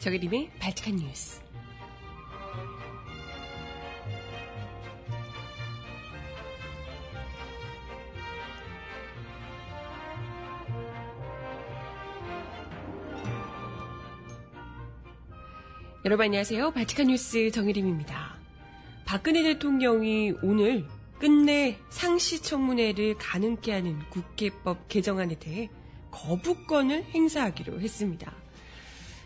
정혜림의 발칙한 뉴스. 여러분 안녕하세요. 발칙한 뉴스 정혜림입니다. 박근혜 대통령이 오늘 끝내 상시청문회를 가능케 하는 국회법 개정안에 대해 거부권을 행사하기로 했습니다.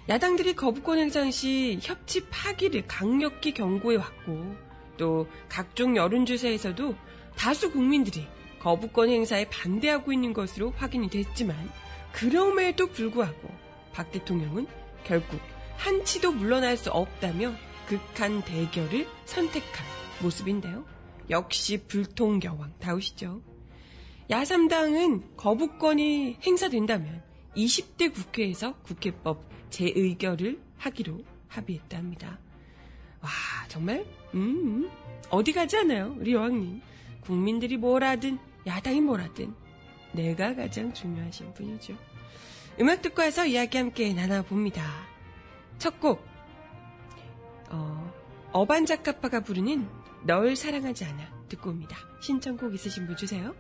야당들이 거부권 행사 시 협치 파기를 강력히 경고해 왔고 또 각종 여론조사에서도 다수 국민들이 거부권 행사에 반대하고 있는 것으로 확인이 됐지만 그럼에도 불구하고 박 대통령은 결국 한치도 물러날 수 없다며 극한 대결을 선택한 모습인데요. 역시 불통여왕 다우시죠. 야3당은 거부권이 행사된다면 20대 국회에서 국회법 재의결을 하기로 합의했다 합니다. 와, 정말, 음, 어디 가지 않아요, 우리 여왕님. 국민들이 뭘 하든, 야당이 뭘 하든, 내가 가장 중요하신 분이죠. 음악 듣고 와서 이야기 함께 나눠봅니다. 첫 곡, 어, 어반자카파가 부르는 널 사랑하지 않아 듣고 옵니다. 신청곡 있으신 분 주세요.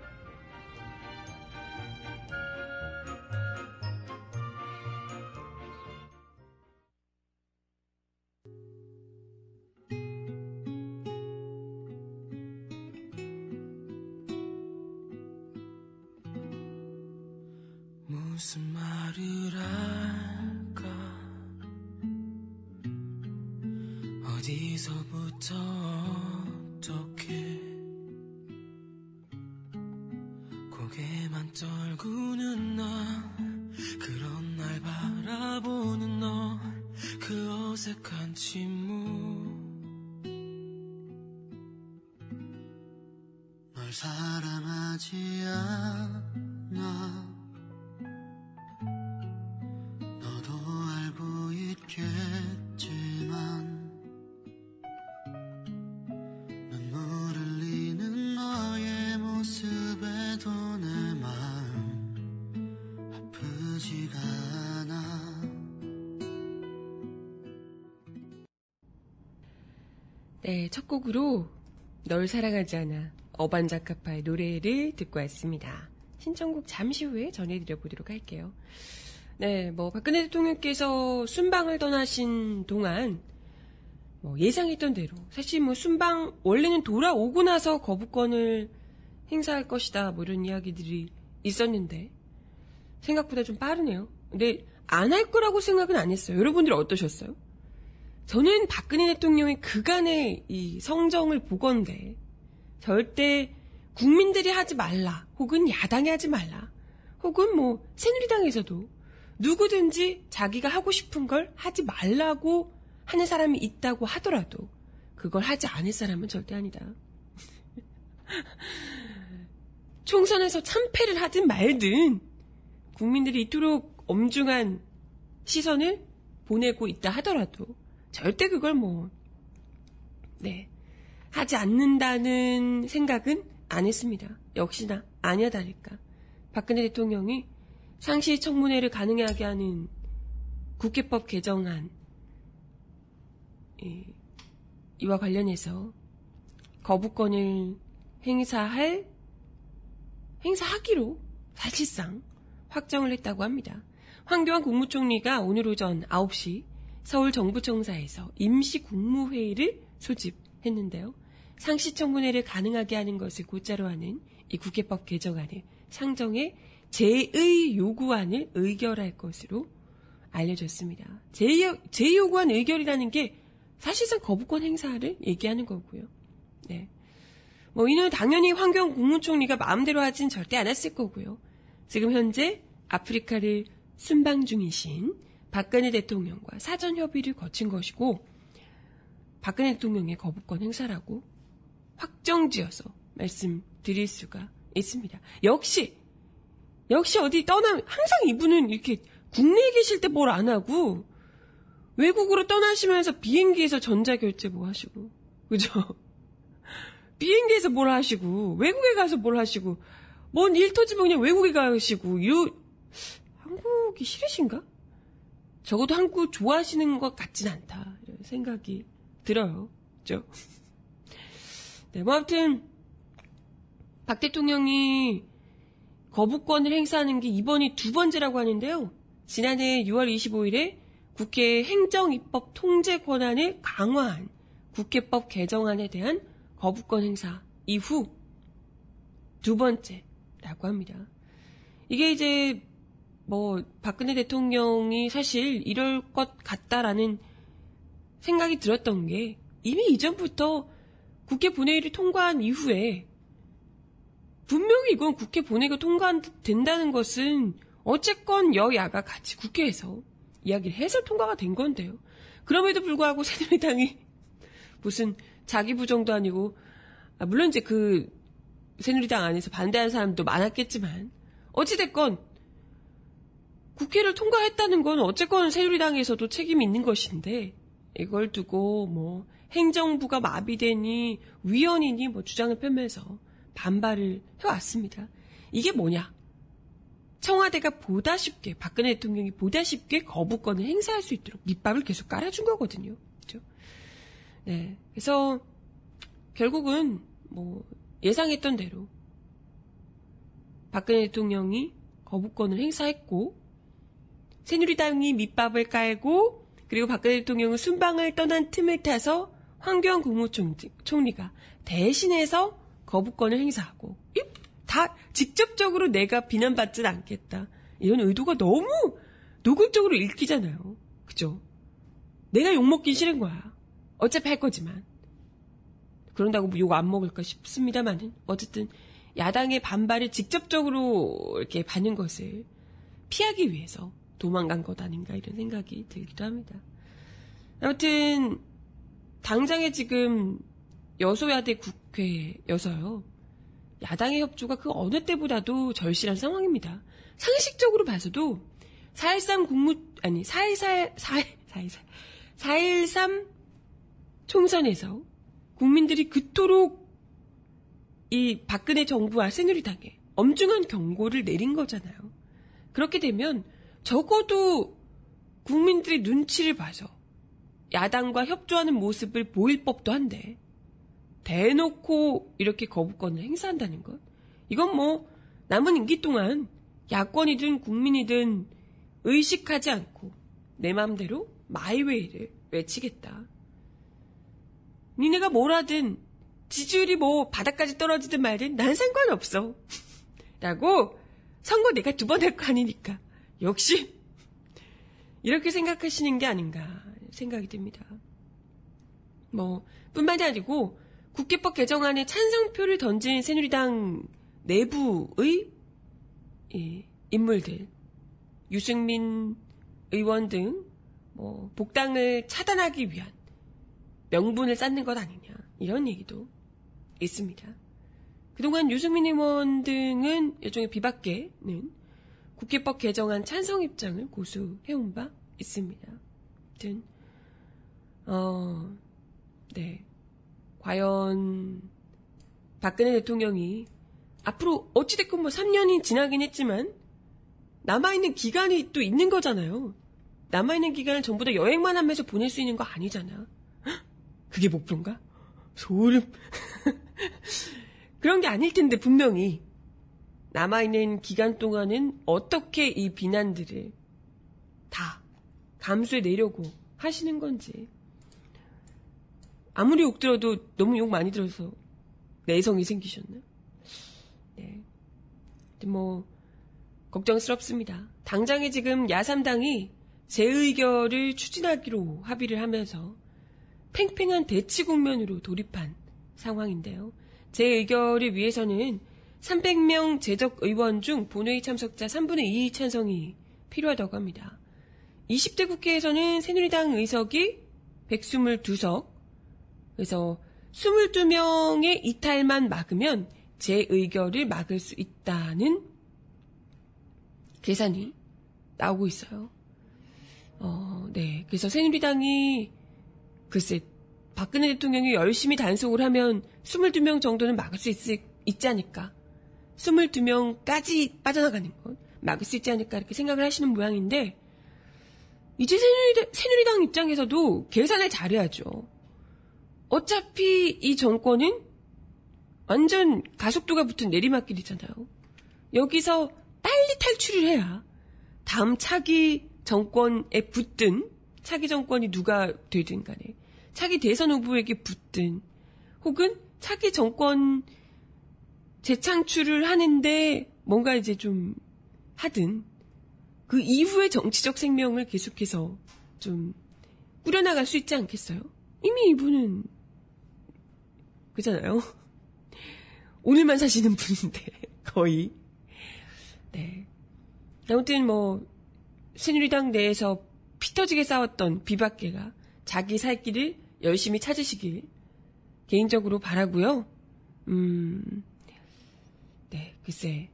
사랑하지 않아. 너도 알고 있겠지만 눈물 흘리는 너의 모습에도 내 마음 아프지가 않아. 네, 첫 곡으로 널 사랑하지 않아 어반자카파의 노래를 듣고 왔습니다. 신청곡 잠시 후에 전해드려 보도록 할게요. 네, 뭐 박근혜 대통령께서 순방을 떠나신 동안 뭐 예상했던 대로 사실 뭐 순방 원래는 돌아오고 나서 거부권을 행사할 것이다 뭐 이런 이야기들이 있었는데 생각보다 좀 빠르네요. 근데 안 할 거라고 생각은 안 했어요. 여러분들 어떠셨어요? 저는 박근혜 대통령의 그간의 이 성정을 보건데 절대 국민들이 하지 말라 혹은 야당이 하지 말라 혹은 뭐 새누리당에서도 누구든지 자기가 하고 싶은 걸 하지 말라고 하는 사람이 있다고 하더라도 그걸 하지 않을 사람은 절대 아니다. 총선에서 참패를 하든 말든 국민들이 이토록 엄중한 시선을 보내고 있다 하더라도 절대 그걸 뭐, 네, 하지 않는다는 생각은 안 했습니다. 역시나 아니야 다를까. 박근혜 대통령이 상시 청문회를 가능하게 하는 국회법 개정안 이, 이와 관련해서 거부권을 행사할 행사하기로 사실상 확정을 했다고 합니다. 황교안 국무총리가 오늘 오전 9시 서울 정부청사에서 임시 국무회의를 소집했는데요. 상시 청문회를 가능하게 하는 것을 고자로 하는 이 국회법 개정안을 상정해 제의 요구안을 의결할 것으로 알려졌습니다. 제, 제 요구안 의결이라는 게 사실상 거부권 행사를 얘기하는 거고요. 네. 뭐 이는 당연히 황교안 국무총리가 마음대로 하진 절대 않았을 거고요. 지금 현재 아프리카를 순방 중이신 박근혜 대통령과 사전 협의를 거친 것이고 박근혜 대통령의 거부권 행사라고 확정지어서 말씀드릴 수가 있습니다. 역시 역시 어디 떠나 항상 이분은 이렇게 국내에 계실 때 뭘 안 하고 외국으로 떠나시면서 비행기에서 전자결제 뭐 하시고 그죠? 비행기에서 뭘 하시고 외국에 가서 뭘 하시고 뭔 일 터지면 그냥 외국에 가시고 이러 한국이 싫으신가? 적어도 한국 좋아하시는 것 같진 않다. 이런 생각이 들어요. 그죠? 네, 뭐 아무튼, 박 대통령이 거부권을 행사하는 게 이번이 두 번째라고 하는데요. 지난해 6월 25일에 국회 행정입법 통제 권한을 강화한 국회법 개정안에 대한 거부권 행사 이후 두 번째라고 합니다. 이게 이제 뭐 박근혜 대통령이 사실 이럴 것 같다라는 생각이 들었던 게 이미 이전부터 국회 본회의를 통과한 이후에 분명히 이건 국회 본회의가 통과된다는 것은 어쨌건 여야가 같이 국회에서 이야기를 해서 통과가 된 건데요. 그럼에도 불구하고 새누리당이 무슨 자기 부정도 아니고 아, 물론 이제 그 새누리당 안에서 반대하는 사람도 많았겠지만 어찌됐건 국회를 통과했다는 건 어쨌건 새누리당에서도 책임이 있는 것인데 이걸 두고 뭐 행정부가 마비되니 위헌이니 뭐 주장을 펴면서 반발을 해왔습니다. 이게 뭐냐? 청와대가 보다 쉽게 박근혜 대통령이 보다 쉽게 거부권을 행사할 수 있도록 밑밥을 계속 깔아준 거거든요. 그렇죠? 네. 그래서 결국은 뭐 예상했던 대로 박근혜 대통령이 거부권을 행사했고 새누리당이 밑밥을 깔고 그리고 박근혜 대통령은 순방을 떠난 틈을 타서 황교안 국무총리가 대신해서 거부권을 행사하고 다 직접적으로 내가 비난받지는 않겠다. 이런 의도가 너무 노골적으로 읽히잖아요. 그죠? 내가 욕먹기 싫은 거야. 어차피 할 거지만. 그런다고 뭐 욕 안 먹을까 싶습니다만은 어쨌든 야당의 반발을 직접적으로 이렇게 받는 것을 피하기 위해서 도망간 것 아닌가 이런 생각이 들기도 합니다. 아무튼 당장에 지금 여소야대 국회여서요. 야당의 협조가 그 어느 때보다도 절실한 상황입니다. 상식적으로 봐서도 4.13 국무, 아니, 4.14, 4.14, 4.13 총선에서 국민들이 그토록 이 박근혜 정부와 새누리당에 엄중한 경고를 내린 거잖아요. 그렇게 되면 적어도 국민들의 눈치를 봐서 야당과 협조하는 모습을 보일 법도 한데 대놓고 이렇게 거부권을 행사한다는 것. 이건 뭐 남은 임기 동안 야권이든 국민이든 의식하지 않고 내 마음대로 마이웨이를 외치겠다. 니네가 뭘 하든 지지율이 뭐 바닥까지 떨어지든 말든 난 상관없어. 라고 선거 내가 두 번 할 거 아니니까. 역시 이렇게 생각하시는 게 아닌가 생각이 듭니다. 뭐 뿐만이 아니고 국회법 개정안에 찬성표를 던진 새누리당 내부의 예, 인물들, 유승민 의원 등 뭐, 복당을 차단하기 위한 명분을 쌓는 것 아니냐 이런 얘기도 있습니다. 그동안 유승민 의원 등은 일종의 비박계는 국회법 개정안 찬성 입장을 고수해온 바 있습니다. 아무튼 어, 네. 과연 박근혜 대통령이 앞으로 어찌됐건 뭐 3년이 지나긴 했지만 남아있는 기간이 또 있는 거잖아요. 남아있는 기간을 전부 다 여행만 하면서 보낼 수 있는 거 아니잖아. 그게 목표인가? 소름. 그런 게 아닐 텐데 분명히 남아있는 기간 동안은 어떻게 이 비난들을 다 감수해 내려고 하시는 건지 아무리 욕 들어도 너무 욕 많이 들어서 내성이 생기셨나? 네. 뭐, 걱정스럽습니다. 당장에 지금 야삼당이 재의결을 추진하기로 합의를 하면서 팽팽한 대치 국면으로 돌입한 상황인데요. 재의결을 위해서는 300명 재적 의원 중 본회의 참석자 3분의 2 찬성이 필요하다고 합니다. 20대 국회에서는 새누리당 의석이 122석, 그래서 22명의 이탈만 막으면 재의결을 막을 수 있다는 계산이 나오고 있어요. 어, 네. 그래서 새누리당이 글쎄 박근혜 대통령이 열심히 단속을 하면 22명 정도는 막을 수 있, 있지 않을까. 22명까지 빠져나가는 건 막을 수 있지 않을까 이렇게 생각을 하시는 모양인데 이제 새누리당, 새누리당 입장에서도 계산을 잘해야죠. 어차피 이 정권은 완전 가속도가 붙은 내리막길이잖아요. 여기서 빨리 탈출을 해야 다음 차기 정권에 붙든 차기 정권이 누가 되든 간에 차기 대선 후보에게 붙든 혹은 차기 정권 재창출을 하는데 뭔가 이제 좀 하든 그 이후의 정치적 생명을 계속해서 좀 꾸려나갈 수 있지 않겠어요? 이미 이분은 그잖아요. 오늘만 사시는 분인데 거의 네 아무튼 뭐 새누리당 내에서 피터지게 싸웠던 비박계가 자기 살 길을 열심히 찾으시길 개인적으로 바라고요. 음, 네, 글쎄.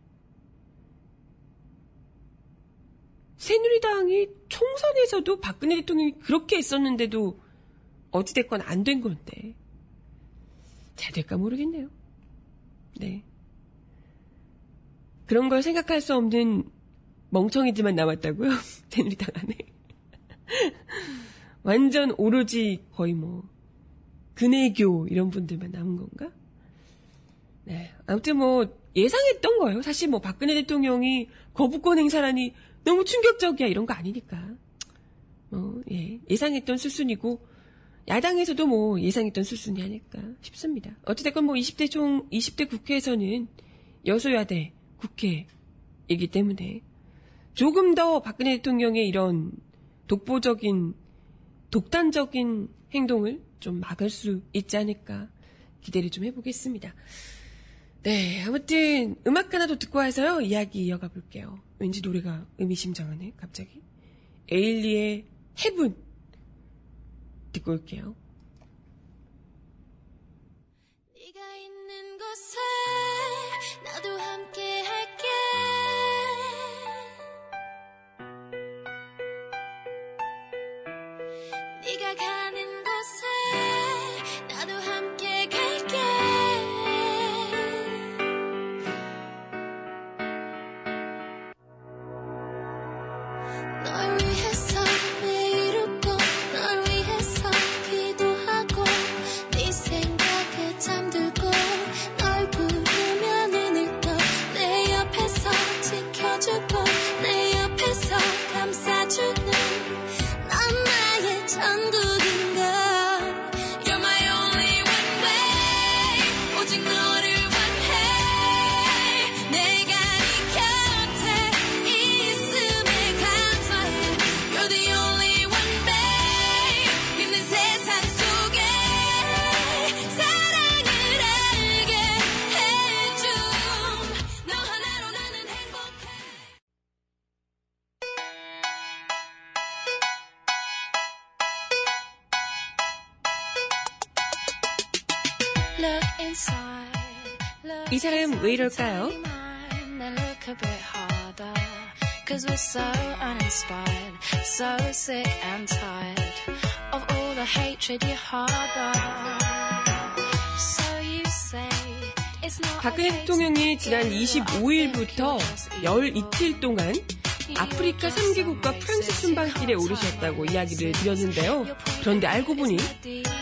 새누리당이 총선에서도 박근혜 대통령이 그렇게 했었는데도 어찌됐건 안 된 건데. 잘 될까 모르겠네요. 네. 그런 걸 생각할 수 없는 멍청이들만 남았다고요? 새누리당 안에. 완전 오로지 거의 뭐, 근혜교 이런 분들만 남은 건가? 네. 아무튼 뭐, 예상했던 거예요. 사실 뭐, 박근혜 대통령이 거부권 행사라니 너무 충격적이야 이런 거 아니니까. 뭐, 예. 예상했던 수순이고, 야당에서도 뭐 예상했던 수순이 아닐까 싶습니다. 어찌됐건 뭐 20대 총, 20대 국회에서는 여소야대 국회이기 때문에 조금 더 박근혜 대통령의 이런 독보적인, 독단적인 행동을 좀 막을 수 있지 않을까 기대를 좀 해보겠습니다. 네, 아무튼 음악 하나 더 듣고 와서요, 이야기 이어가 볼게요. 왠지 노래가 의미심장하네, 갑자기. 에일리의 헤븐 듣고 올게요. 네가 있는 곳에 나도 함께 왜 이럴까요? Cause we're so uninspired, so sick and tired of all the hatred you harbor. So you say it's not 박근혜 대통령이 지난 25일부터 열 이틀 동안 아프리카 3개국과 프랑스 순방길에 오르셨다고 이야기를 드렸는데요. 그런데 알고 보니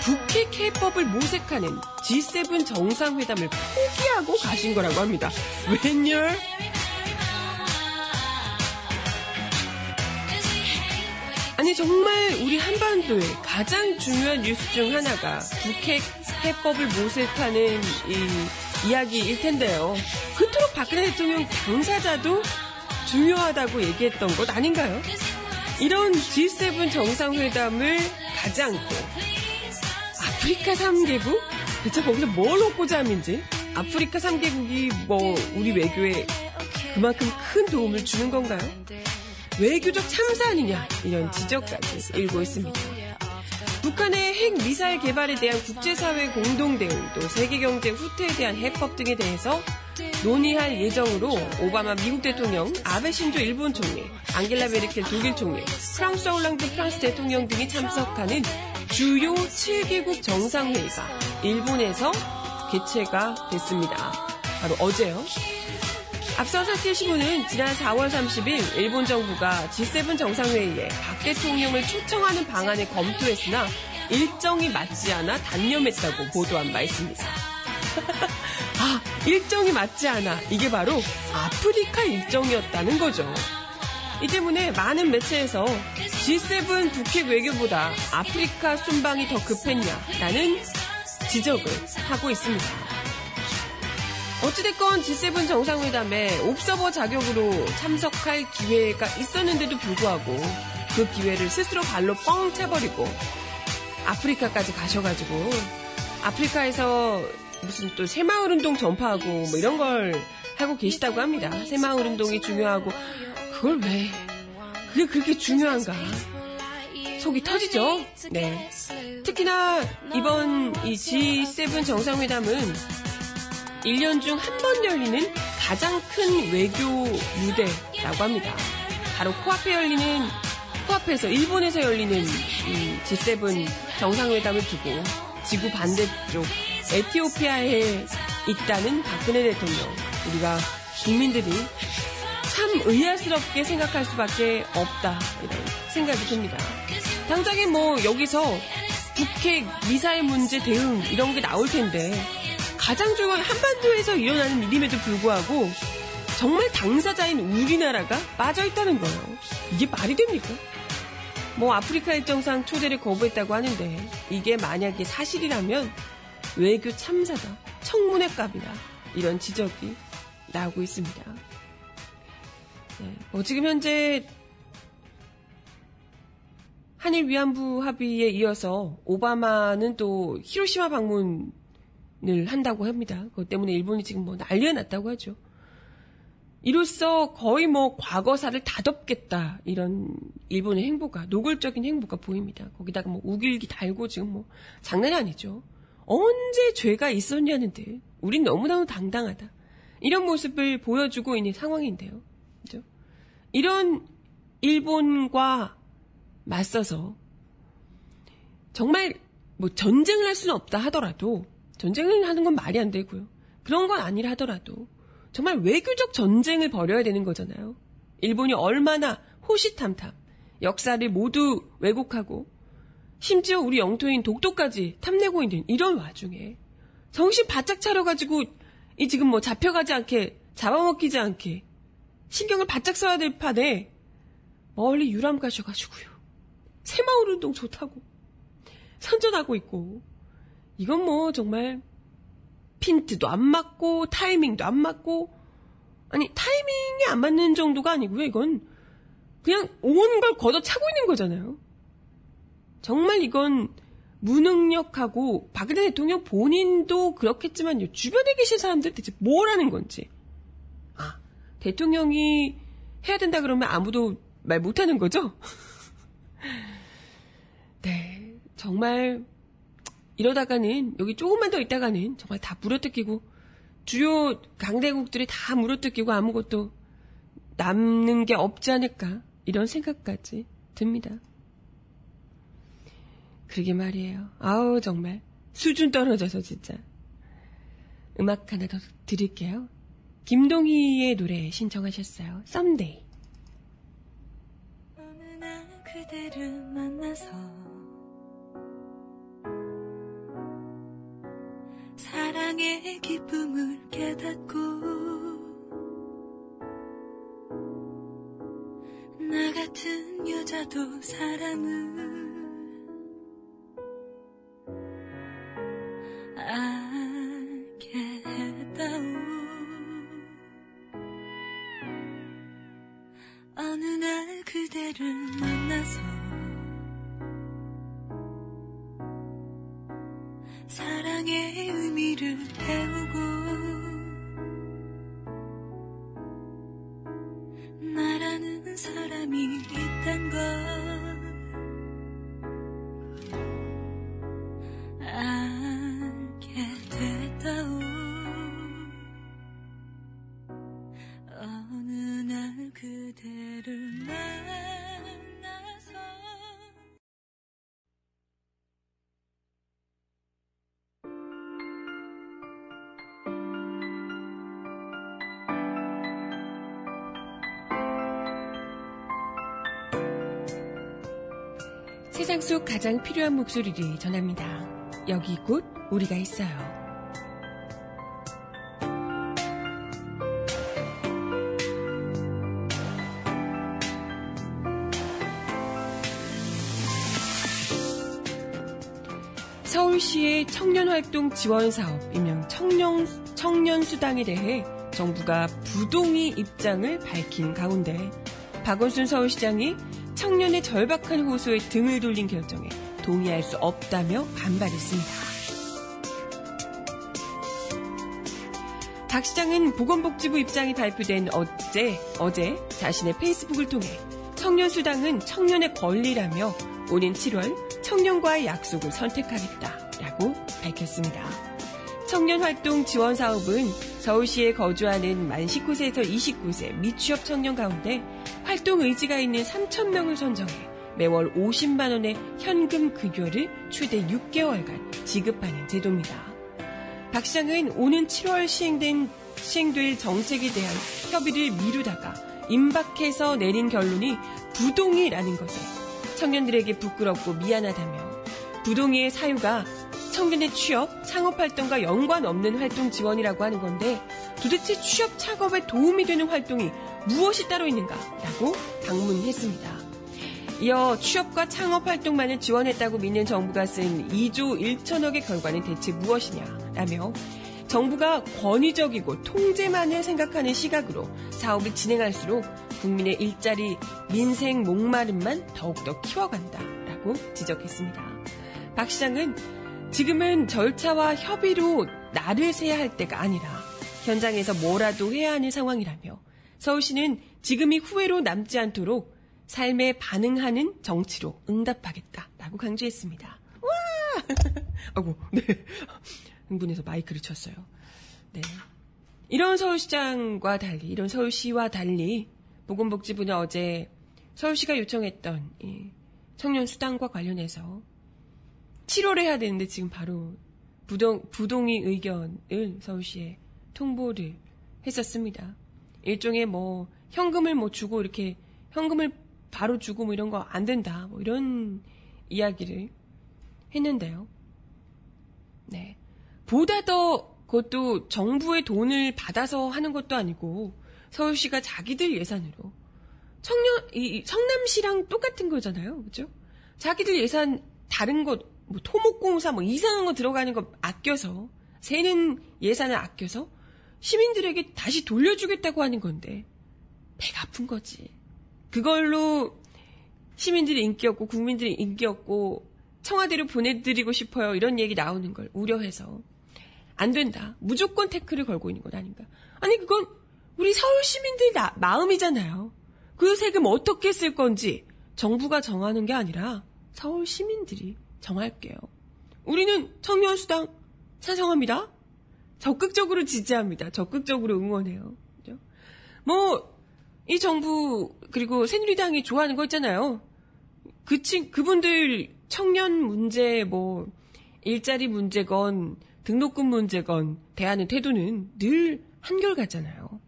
북핵 해법을 모색하는 G7 정상회담을 포기하고 가신 거라고 합니다. 웬열? 아니 정말 우리 한반도의 가장 중요한 뉴스 중 하나가 북핵 해법을 모색하는 이 이야기일 텐데요. 그토록 박근혜 대통령 당사자도 중요하다고 얘기했던 것 아닌가요? 이런 G7 정상회담을 가지 않고 아프리카 3개국? 대체 거기서 뭘 얻고자 함인지 아프리카 3개국이 뭐 우리 외교에 그만큼 큰 도움을 주는 건가요? 외교적 참사 아니냐 이런 지적까지 일고 있습니다. 북한의 핵 미사일 개발에 대한 국제사회 공동 대응 또 세계 경제 후퇴에 대한 해법 등에 대해서 논의할 예정으로 오바마 미국 대통령, 아베 신조 일본 총리, 앙겔라 메르켈 독일 총리, 프랑스 올랑드 프랑스 대통령 등이 참석하는 주요 7개국 정상회의가 일본에서 개최가 됐습니다. 바로 어제요. 앞서 사케시부는 지난 4월 30일 일본 정부가 G7 정상회의에 박 대통령을 초청하는 방안을 검토했으나 일정이 맞지 않아 단념했다고 보도한 바 있습니다. 아, 일정이 맞지 않아. 이게 바로 아프리카 일정이었다는 거죠. 이 때문에 많은 매체에서 G7 북핵 외교보다 아프리카 순방이 더 급했냐라는 지적을 하고 있습니다. 어찌됐건 G7 정상회담에 옵서버 자격으로 참석할 기회가 있었는데도 불구하고 그 기회를 스스로 발로 뻥 차버리고 아프리카까지 가셔가지고 아프리카에서 무슨 또 새마을 운동 전파하고 뭐 이런 걸 하고 계시다고 합니다. 새마을 운동이 중요하고 그걸 왜 그게 그렇게 중요한가? 속이 터지죠? 네. 특히나 이번 이 G7 정상회담은 1년 중 한 번 열리는 가장 큰 외교 무대라고 합니다. 바로 코앞에 열리는 코앞에서 일본에서 열리는 G7 정상회담을 두고 지구 반대쪽 에티오피아에 있다는 박근혜 대통령 우리가 국민들이 참 의아스럽게 생각할 수밖에 없다 이런 생각이 듭니다. 당장에 뭐 여기서 북핵 미사일 문제 대응 이런 게 나올 텐데 가장 중요한 한반도에서 일어나는 일임에도 불구하고 정말 당사자인 우리나라가 빠져 있다는 거예요. 이게 말이 됩니까? 뭐 아프리카 일정상 초대를 거부했다고 하는데 이게 만약에 사실이라면 외교 참사다, 청문회 값이다 이런 지적이 나오고 있습니다. 네, 뭐 지금 현재 한일 위안부 합의에 이어서 오바마는 또 히로시마 방문 을 한다고 합니다. 그것 때문에 일본이 지금 뭐 난리가 났다고 하죠. 이로써 거의 뭐 과거사를 다 덮겠다 이런 일본의 행보가 노골적인 행보가 보입니다. 거기다가 뭐 우길기 달고 지금 뭐 장난이 아니죠. 언제 죄가 있었냐는데 우린 너무너무 당당하다. 이런 모습을 보여주고 있는 상황인데요. 그죠? 이런 일본과 맞서서 정말 뭐 전쟁을 할 수는 없다 하더라도 전쟁을 하는 건 말이 안 되고요. 그런 건 아니라 하더라도 정말 외교적 전쟁을 벌여야 되는 거잖아요. 일본이 얼마나 호시탐탐 역사를 모두 왜곡하고 심지어 우리 영토인 독도까지 탐내고 있는 이런 와중에 정신 바짝 차려가지고 이 지금 뭐 잡혀가지 않게 잡아먹히지 않게 신경을 바짝 써야 될 판에 멀리 유람 가셔가지고요. 새마을 운동 좋다고 선전하고 있고 이건 뭐 정말 핀트도 안 맞고 타이밍도 안 맞고 아니 타이밍이 안 맞는 정도가 아니고요. 이건 그냥 온 걸 걷어차고 있는 거잖아요. 정말 이건 무능력하고 박근혜 대통령 본인도 그렇겠지만요. 주변에 계신 사람들 대체 뭘 하는 건지. 아, 대통령이 해야 된다 그러면 아무도 말 못하는 거죠? 네, 정말 이러다가는 여기 조금만 더 있다가는 정말 다 물어뜯기고 주요 강대국들이 다 물어뜯기고 아무것도 남는 게 없지 않을까 이런 생각까지 듭니다. 그러게 말이에요. 아우 정말 수준 떨어져서 진짜 음악 하나 더 드릴게요. 김동희의 노래 신청하셨어요. 썸데이. 어느 날 그대를 만나서 사랑의 기쁨을 깨닫고 나 같은 여자도 사람을 세상 속 가장 필요한 목소리를 전합니다. 여기 곧 우리가 있어요. 서울시의 청년활동 지원 사업, 일명 청년, 청년수당에 대해 정부가 부동의 입장을 밝힌 가운데 박원순 서울시장이 청년의 절박한 호소에 등을 돌린 결정에 동의할 수 없다며 반발했습니다. 박 시장은 보건복지부 입장이 발표된 어제, 어제 자신의 페이스북을 통해 청년수당은 청년의 권리라며 오는 7월 청년과의 약속을 선택하겠다라고 밝혔습니다. 청년활동 지원 사업은 서울시에 거주하는 만 19세에서 29세 미취업 청년 가운데 활동 의지가 있는 3,000명을 선정해 매월 50만 원의 현금 급여를 최대 6개월간 지급하는 제도입니다. 박 시장은 오는 7월 시행된 시행될 정책에 대한 협의를 미루다가 임박해서 내린 결론이 부동이라는 것에 청년들에게 부끄럽고 미안하다며 부동의의 사유가 청년의 취업, 창업 활동과 연관 없는 활동 지원이라고 하는 건데 도대체 취업 창업에 도움이 되는 활동이 무엇이 따로 있는가라고 방문했습니다. 이어 취업과 창업 활동만을 지원했다고 믿는 정부가 쓴 2조 1천억의 결과는 대체 무엇이냐라며 정부가 권위적이고 통제만을 생각하는 시각으로 사업을 진행할수록 국민의 일자리, 민생 목마름만 더욱더 키워간다라고 지적했습니다. 박 시장은 지금은 절차와 협의로 나를 세야 할 때가 아니라 현장에서 뭐라도 해야 하는 상황이라며 서울시는 지금이 후회로 남지 않도록 삶에 반응하는 정치로 응답하겠다라고 강조했습니다. 와! 아이고, 네. 흥분해서 마이크를 쳤어요. 네. 이런 서울시장과 달리, 이런 서울시와 달리, 보건복지부는 어제 서울시가 요청했던 청년 수당과 관련해서 7월에 해야 되는데 지금 바로 부동, 부동의 의견을 서울시에 통보를 했었습니다. 일종의 뭐 현금을 뭐 주고 이렇게 현금을 바로 주고 뭐 이런 거 안 된다. 뭐 이런 이야기를 했는데요. 네. 보다 더 그것도 정부의 돈을 받아서 하는 것도 아니고 서울시가 자기들 예산으로 청년 이 성남시랑 똑같은 거잖아요. 그죠? 자기들 예산 다른 것 뭐 토목공사 뭐 이상한 거 들어가는 거 아껴서 새는 예산을 아껴서 시민들에게 다시 돌려주겠다고 하는 건데 배가 아픈 거지. 그걸로 시민들이 인기 없고 국민들이 인기 없고 청와대로 보내드리고 싶어요. 이런 얘기 나오는 걸 우려해서 안 된다. 무조건 태클을 걸고 있는 것 아닌가. 아니 그건 우리 서울 시민들 나, 마음이잖아요. 그 세금 어떻게 쓸 건지 정부가 정하는 게 아니라 서울 시민들이 정할게요. 우리는 청년수당 찬성합니다. 적극적으로 지지합니다. 적극적으로 응원해요. 그죠? 뭐, 이 정부, 그리고 새누리당이 좋아하는 거 있잖아요. 그 친, 그분들 청년 문제, 뭐, 일자리 문제건, 등록금 문제건, 대하는 태도는 늘 한결같잖아요.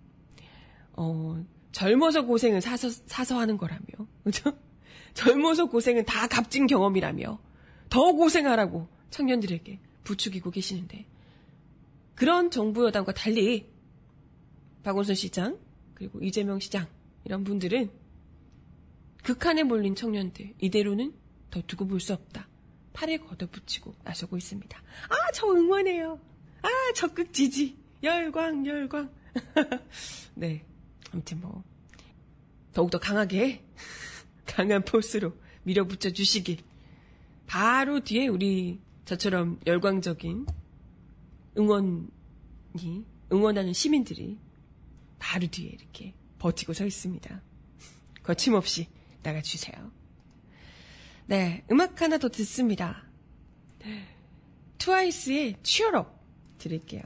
어, 젊어서 고생은 사서, 사서 하는 거라며. 그죠? 젊어서 고생은 다 값진 경험이라며. 더 고생하라고 청년들에게 부추기고 계시는데. 그런 정부 여당과 달리 박원순 시장 그리고 이재명 시장 이런 분들은 극한에 몰린 청년들 이대로는 더 두고 볼 수 없다. 팔에 걷어붙이고 나서고 있습니다. 아, 저 응원해요. 아, 적극 지지. 열광, 열광. 네. 아무튼 뭐, 더욱더 강하게, 강한 포스로 밀어붙여 주시길. 바로 뒤에 우리 저처럼 열광적인 응원이, 응원하는 시민들이 바로 뒤에 이렇게 버티고 서 있습니다. 거침없이 나가주세요. 네, 음악 하나 더 듣습니다. 트와이스의 취업업 드릴게요.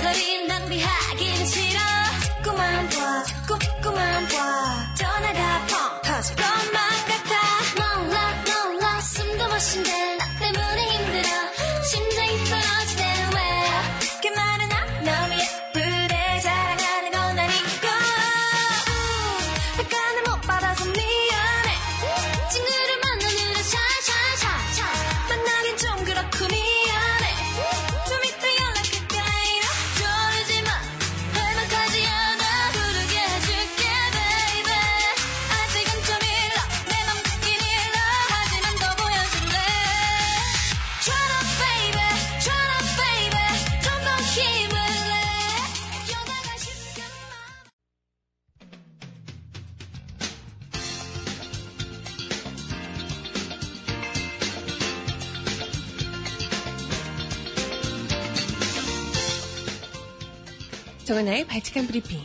배터리 낭비하긴 싫어. 자꾸만 봐 자꾸만 봐. 전화가 펑 정은아의 발칙한 브리핑.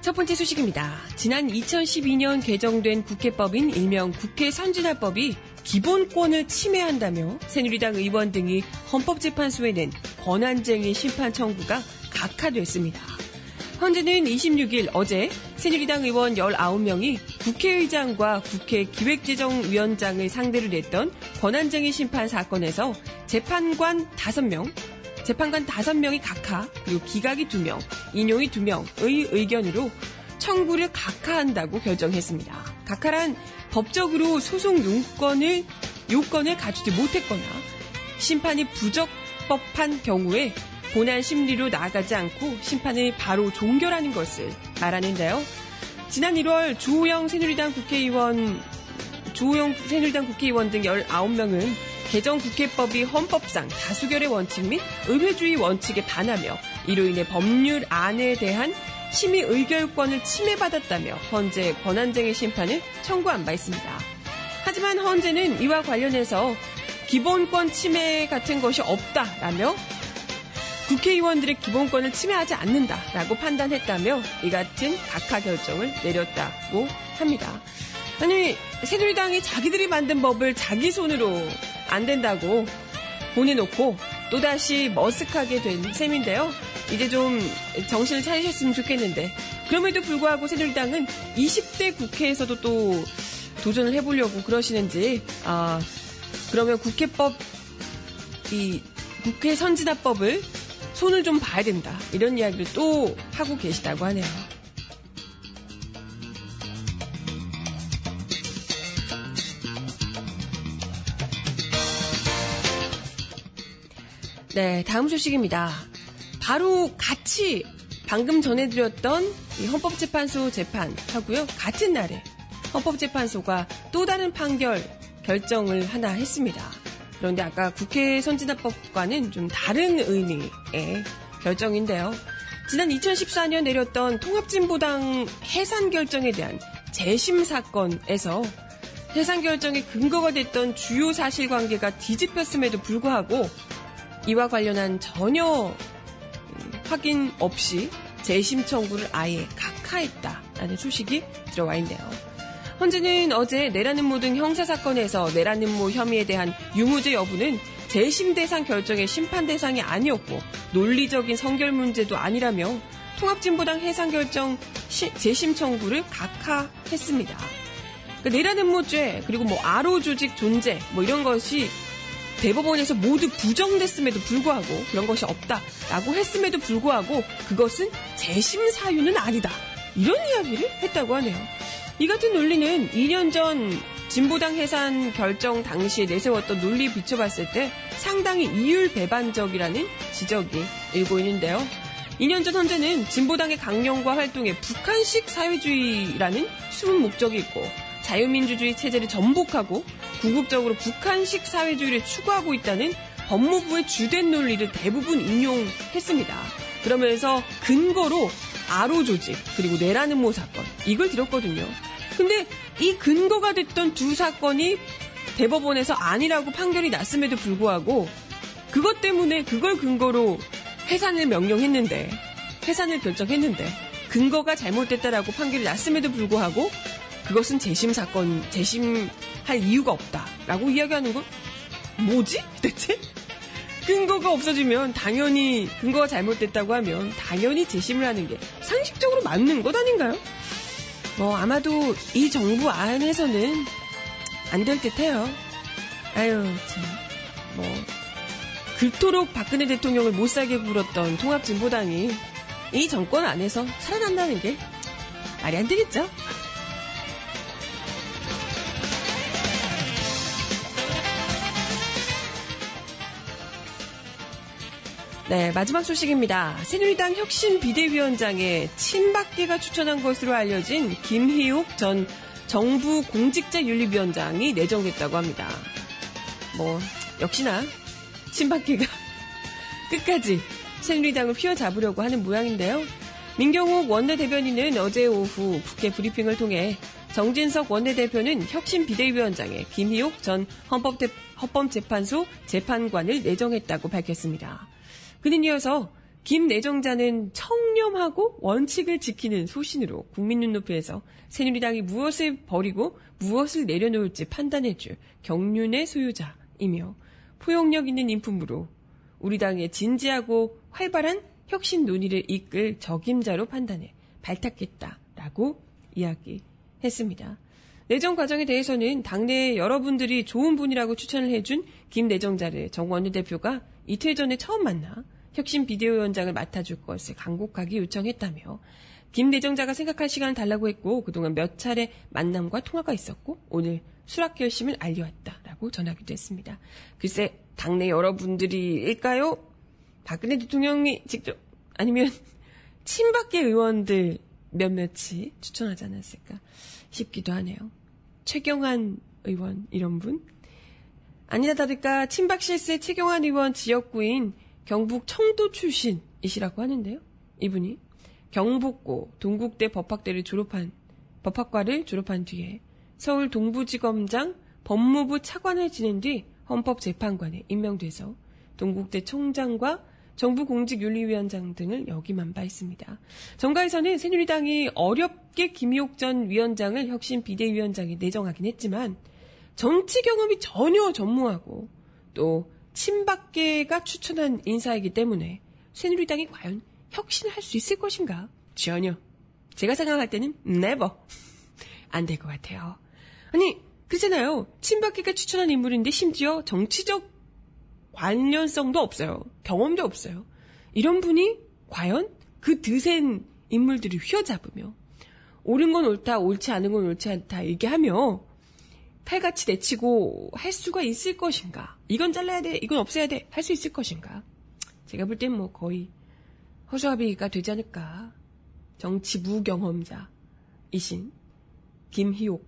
첫 번째 소식입니다. 지난 2012년 개정된 국회법인 일명 국회 선진화법이 기본권을 침해한다며 새누리당 의원 등이 헌법재판소에 낸 권한쟁의 심판 청구가 각하됐습니다. 헌재는 26일 어제 새누리당 의원 19명이 국회의장과 국회 기획재정위원장을 상대로 냈던 권한쟁의 심판 사건에서 재판관 5명, 재판관 5명이 각하, 그리고 기각이 2명, 인용이 2명의 의견으로 청구를 각하한다고 결정했습니다. 각하란 법적으로 소송 용건을, 요건을 갖추지 못했거나 심판이 부적법한 경우에 본안 심리로 나아가지 않고 심판을 바로 종결하는 것을 말하는데요. 지난 1월 주호영 새누리당 국회의원, 주호영 새누리당 국회의원 등 19명은 개정 국회법이 헌법상 다수결의 원칙 및 의회주의 원칙에 반하며 이로 인해 법률안에 대한 심의 의결권을 침해받았다며 헌재 권한쟁의 심판을 청구한 바 있습니다. 하지만 헌재는 이와 관련해서 기본권 침해 같은 것이 없다라며 국회의원들의 기본권을 침해하지 않는다라고 판단했다며 이 같은 각하 결정을 내렸다고 합니다. 아니 새누리당이 자기들이 만든 법을 자기 손으로 안 된다고 보내놓고 또다시 머쓱하게 된 셈인데요. 이제 좀 정신을 차리셨으면 좋겠는데 그럼에도 불구하고 새누리당은 20대 국회에서도 또 도전을 해보려고 그러시는지 아 그러면 국회법 이 국회 선진화법을 손을 좀 봐야 된다 이런 이야기를 또 하고 계시다고 하네요. 네, 다음 소식입니다. 바로 같이 방금 전해드렸던 헌법재판소 재판하고요. 같은 날에 헌법재판소가 또 다른 판결 결정을 하나 했습니다. 그런데 아까 국회 선진화법과는 좀 다른 의미의 결정인데요. 지난 2014년 내렸던 통합진보당 해산 결정에 대한 재심 사건에서 해산 결정의 근거가 됐던 주요 사실관계가 뒤집혔음에도 불구하고 이와 관련한 전혀 확인 없이 재심 청구를 아예 각하했다라는 소식이 들어와 있네요. 헌재는 어제 내란음모 등 형사사건에서 내란음모 혐의에 대한 유무죄 여부는 재심 대상 결정의 심판 대상이 아니었고 논리적인 성결 문제도 아니라며 통합진보당 해상 결정 재심 청구를 각하했습니다. 그러니까 내란음모죄 그리고 뭐 아로 조직 존재 뭐 이런 것이 대법원에서 모두 부정됐음에도 불구하고 그런 것이 없다라고 했음에도 불구하고 그것은 재심 사유는 아니다. 이런 이야기를 했다고 하네요. 이 같은 논리는 2년 전 진보당 해산 결정 당시에 내세웠던 논리 비춰봤을 때 상당히 이율 배반적이라는 지적이 일고 있는데요. 2년 전 헌재는 진보당의 강령과 활동에 북한식 사회주의라는 숨은 목적이 있고 자유민주주의 체제를 전복하고 궁극적으로 북한식 사회주의를 추구하고 있다는 법무부의 주된 논리를 대부분 인용했습니다. 그러면서 근거로 아로 조직 그리고 내라는 모 사건 이걸 들었거든요. 근데 이 근거가 됐던 두 사건이 대법원에서 아니라고 판결이 났음에도 불구하고 그것 때문에 그걸 근거로 해산을 명령했는데 해산을 결정했는데 근거가 잘못됐다라고 판결이 났음에도 불구하고 그것은 재심 사건 재심할 이유가 없다라고 이야기하는 건 뭐지 대체? 근거가 없어지면 당연히 근거가 잘못됐다고 하면 당연히 재심을 하는 게 상식적으로 맞는 것 아닌가요? 뭐 아마도 이 정부 안에서는 안 될 듯해요. 아유 참 뭐 그토록 박근혜 대통령을 못 살게 굴었던 통합진보당이 이 정권 안에서 살아난다는 게 말이 안 되겠죠? 네, 마지막 소식입니다. 새누리당 혁신 비대위원장에 친박계가 추천한 것으로 알려진 김희욱 전 정부 공직자윤리위원장이 내정됐다고 합니다. 뭐, 역시나 친박계가 끝까지 새누리당을 휘어잡으려고 하는 모양인데요. 민경욱 원내대변인은 어제 오후 국회 브리핑을 통해 정진석 원내대표는 혁신 비대위원장에 김희옥 전 헌법재판소 재판관을 내정했다고 밝혔습니다. 그는 이어서 김 내정자는 청렴하고 원칙을 지키는 소신으로 국민 눈높이에서 새누리당이 무엇을 버리고 무엇을 내려놓을지 판단해줄 경륜의 소유자이며 포용력 있는 인품으로 우리 당의 진지하고 활발한 혁신 논의를 이끌 적임자로 판단해 발탁했다라고 이야기했습니다. 내정 과정에 대해서는 당내 여러분들이 좋은 분이라고 추천을 해준 김 내정자를 정 원내대표가 이틀 전에 처음 만나 혁신 비대위원장을 맡아줄 것을 간곡하게 요청했다며 김 내정자가 생각할 시간을 달라고 했고 그동안 몇 차례 만남과 통화가 있었고 오늘 수락 결심을 알려왔다라고 전하기도 했습니다. 글쎄 당내 여러분들이일까요? 박근혜 대통령이 직접 아니면 친박계 의원들 몇몇이 추천하지 않았을까 싶기도 하네요. 최경환 의원 이런 분 아니나 다를까 친박 실세 최경환 의원 지역구인 경북 청도 출신이시라고 하는데요. 이분이 경북고 동국대 법학대를 졸업한 법학과를 졸업한 뒤에 서울 동부지검장 법무부 차관을 지낸 뒤 헌법재판관에 임명돼서 동국대 총장과 정부공직윤리위원장 등을 역임한 바 있습니다. 정가에서는 새누리당이 어렵게 김희옥 전 위원장을 혁신 비대위원장에 내정하긴 했지만 정치 경험이 전혀 전무하고 또 친박계가 추천한 인사이기 때문에 새누리당이 과연 혁신을 할수 있을 것인가? 전혀. 제가 생각할 때는 never. 안될 것 같아요. 아니, 그렇잖아요. 친박계가 추천한 인물인데 심지어 정치적 관련성도 없어요. 경험도 없어요. 이런 분이 과연 그 드센 인물들을 휘어잡으며 옳은 건 옳다, 옳지 않은 건 옳지 않다 얘기하며 칼같이 내치고 할 수가 있을 것인가? 이건 잘라야 돼, 이건 없애야 돼, 할 수 있을 것인가? 제가 볼 땐 뭐 거의 허수아비가 되지 않을까. 정치 무경험자이신 김희옥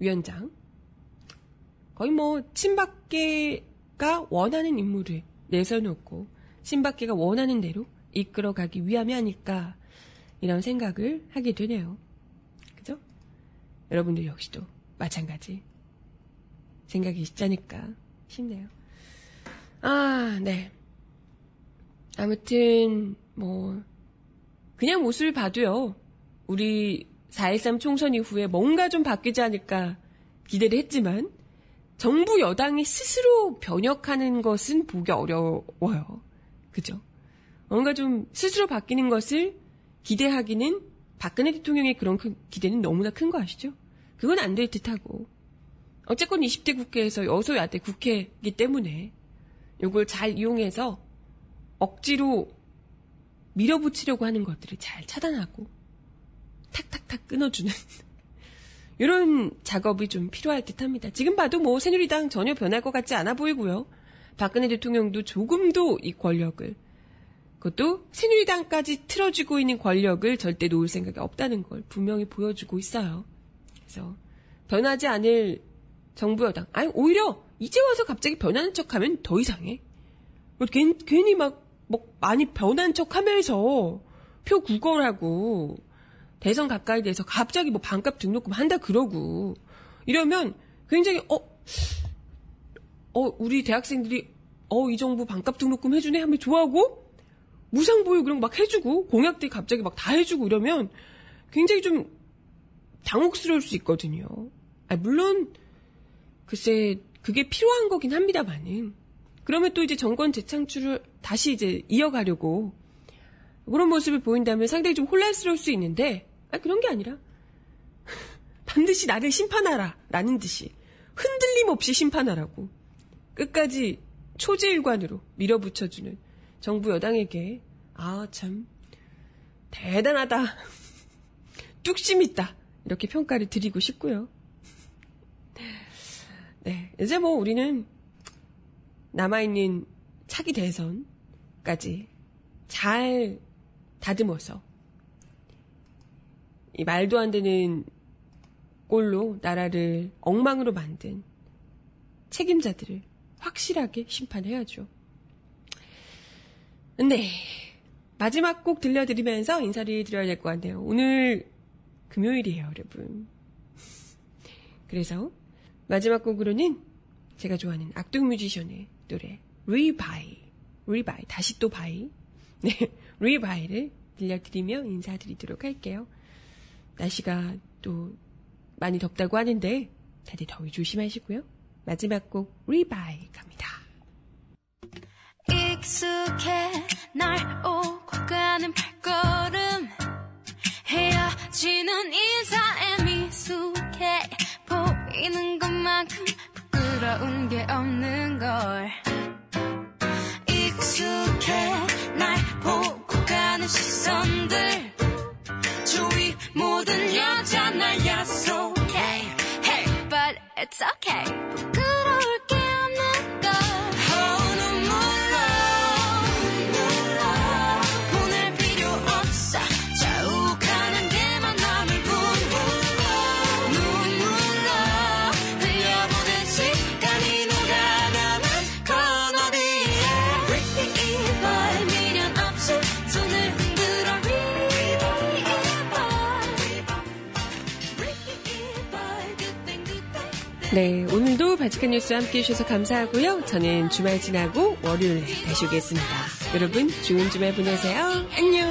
위원장. 거의 뭐 친박계가 원하는 인물을 내세워놓고 친박계가 원하는 대로 이끌어가기 위함이 아닐까 이런 생각을 하게 되네요. 그죠? 여러분들 역시도 마찬가지 생각이시지 않을까 싶네요. 아, 네. 아무튼 뭐 그냥 모습을 봐도요. 우리 4.13 총선 이후에 뭔가 좀 바뀌지 않을까 기대를 했지만 정부 여당이 스스로 변혁하는 것은 보기 어려워요. 그죠? 뭔가 좀 스스로 바뀌는 것을 기대하기는 박근혜 대통령의 그런 기대는 너무나 큰 거 아시죠? 그건 안 될 듯하고. 어쨌건 20대 국회에서 여소야대 국회이기 때문에 이걸 잘 이용해서 억지로 밀어붙이려고 하는 것들을 잘 차단하고 탁탁탁 끊어주는 이런 작업이 좀 필요할 듯 합니다. 지금 봐도 뭐 새누리당 전혀 변할 것 같지 않아 보이고요. 박근혜 대통령도 조금도 이 권력을 그것도 새누리당까지 틀어주고 있는 권력을 절대 놓을 생각이 없다는 걸 분명히 보여주고 있어요. 그래서 변하지 않을 정부 여당. 아니 오히려 이제 와서 갑자기 변하는 척하면 더 이상해. 뭐 괜, 괜히 막, 뭐 많이 변한 척하면서 표 구걸하고 대선 가까이 돼서 갑자기 뭐 반값 등록금 한다 그러고 이러면 굉장히 어, 어 우리 대학생들이 어 이 정부 반값 등록금 해주네 하면 좋아하고 무상보유 그런 거 막 해주고 공약들 갑자기 막 다 해주고 이러면 굉장히 좀 당혹스러울 수 있거든요. 아, 물론 글쎄 그게 필요한 거긴 합니다만은. 그러면 또 이제 정권 재창출을 다시 이제 이어가려고 그런 모습을 보인다면 상당히 좀 혼란스러울 수 있는데 아 그런 게 아니라 반드시 나를 심판하라 라는 듯이 흔들림 없이 심판하라고 끝까지 초지일관으로 밀어붙여주는 정부 여당에게 아 참 대단하다. 뚝심 있다 이렇게 평가를 드리고 싶고요. 네 이제 뭐 우리는 남아있는 차기 대선까지 잘 다듬어서 이 말도 안 되는 꼴로 나라를 엉망으로 만든 책임자들을 확실하게 심판해야죠. 근데 마지막 곡 들려드리면서 인사를 드려야 될 것 같네요. 오늘 금요일이에요, 여러분. 그래서 마지막 곡으로는 제가 좋아하는 악동 뮤지션의 노래 Re-bye, re-bye, 다시 또 bye, 네, 리바이를 들려드리며 인사드리도록 할게요. 날씨가 또 많이 덥다고 하는데 다들 더위 조심하시고요. 마지막 곡 리바이 갑니다. 익숙해 날 오고 가는 발걸음 헤어지는 인사에 미숙해 보이는 것만큼 부끄러운 게 없는 걸. 익숙해 날 보고 가는 시선들. 주위 모든 여자 날 야속해. Hey but it's okay 네, 오늘도 바지칸 뉴스 함께 해주셔서 감사하고요. 저는 주말 지나고 월요일에 다시 오겠습니다. 여러분, 좋은 주말 보내세요. 안녕!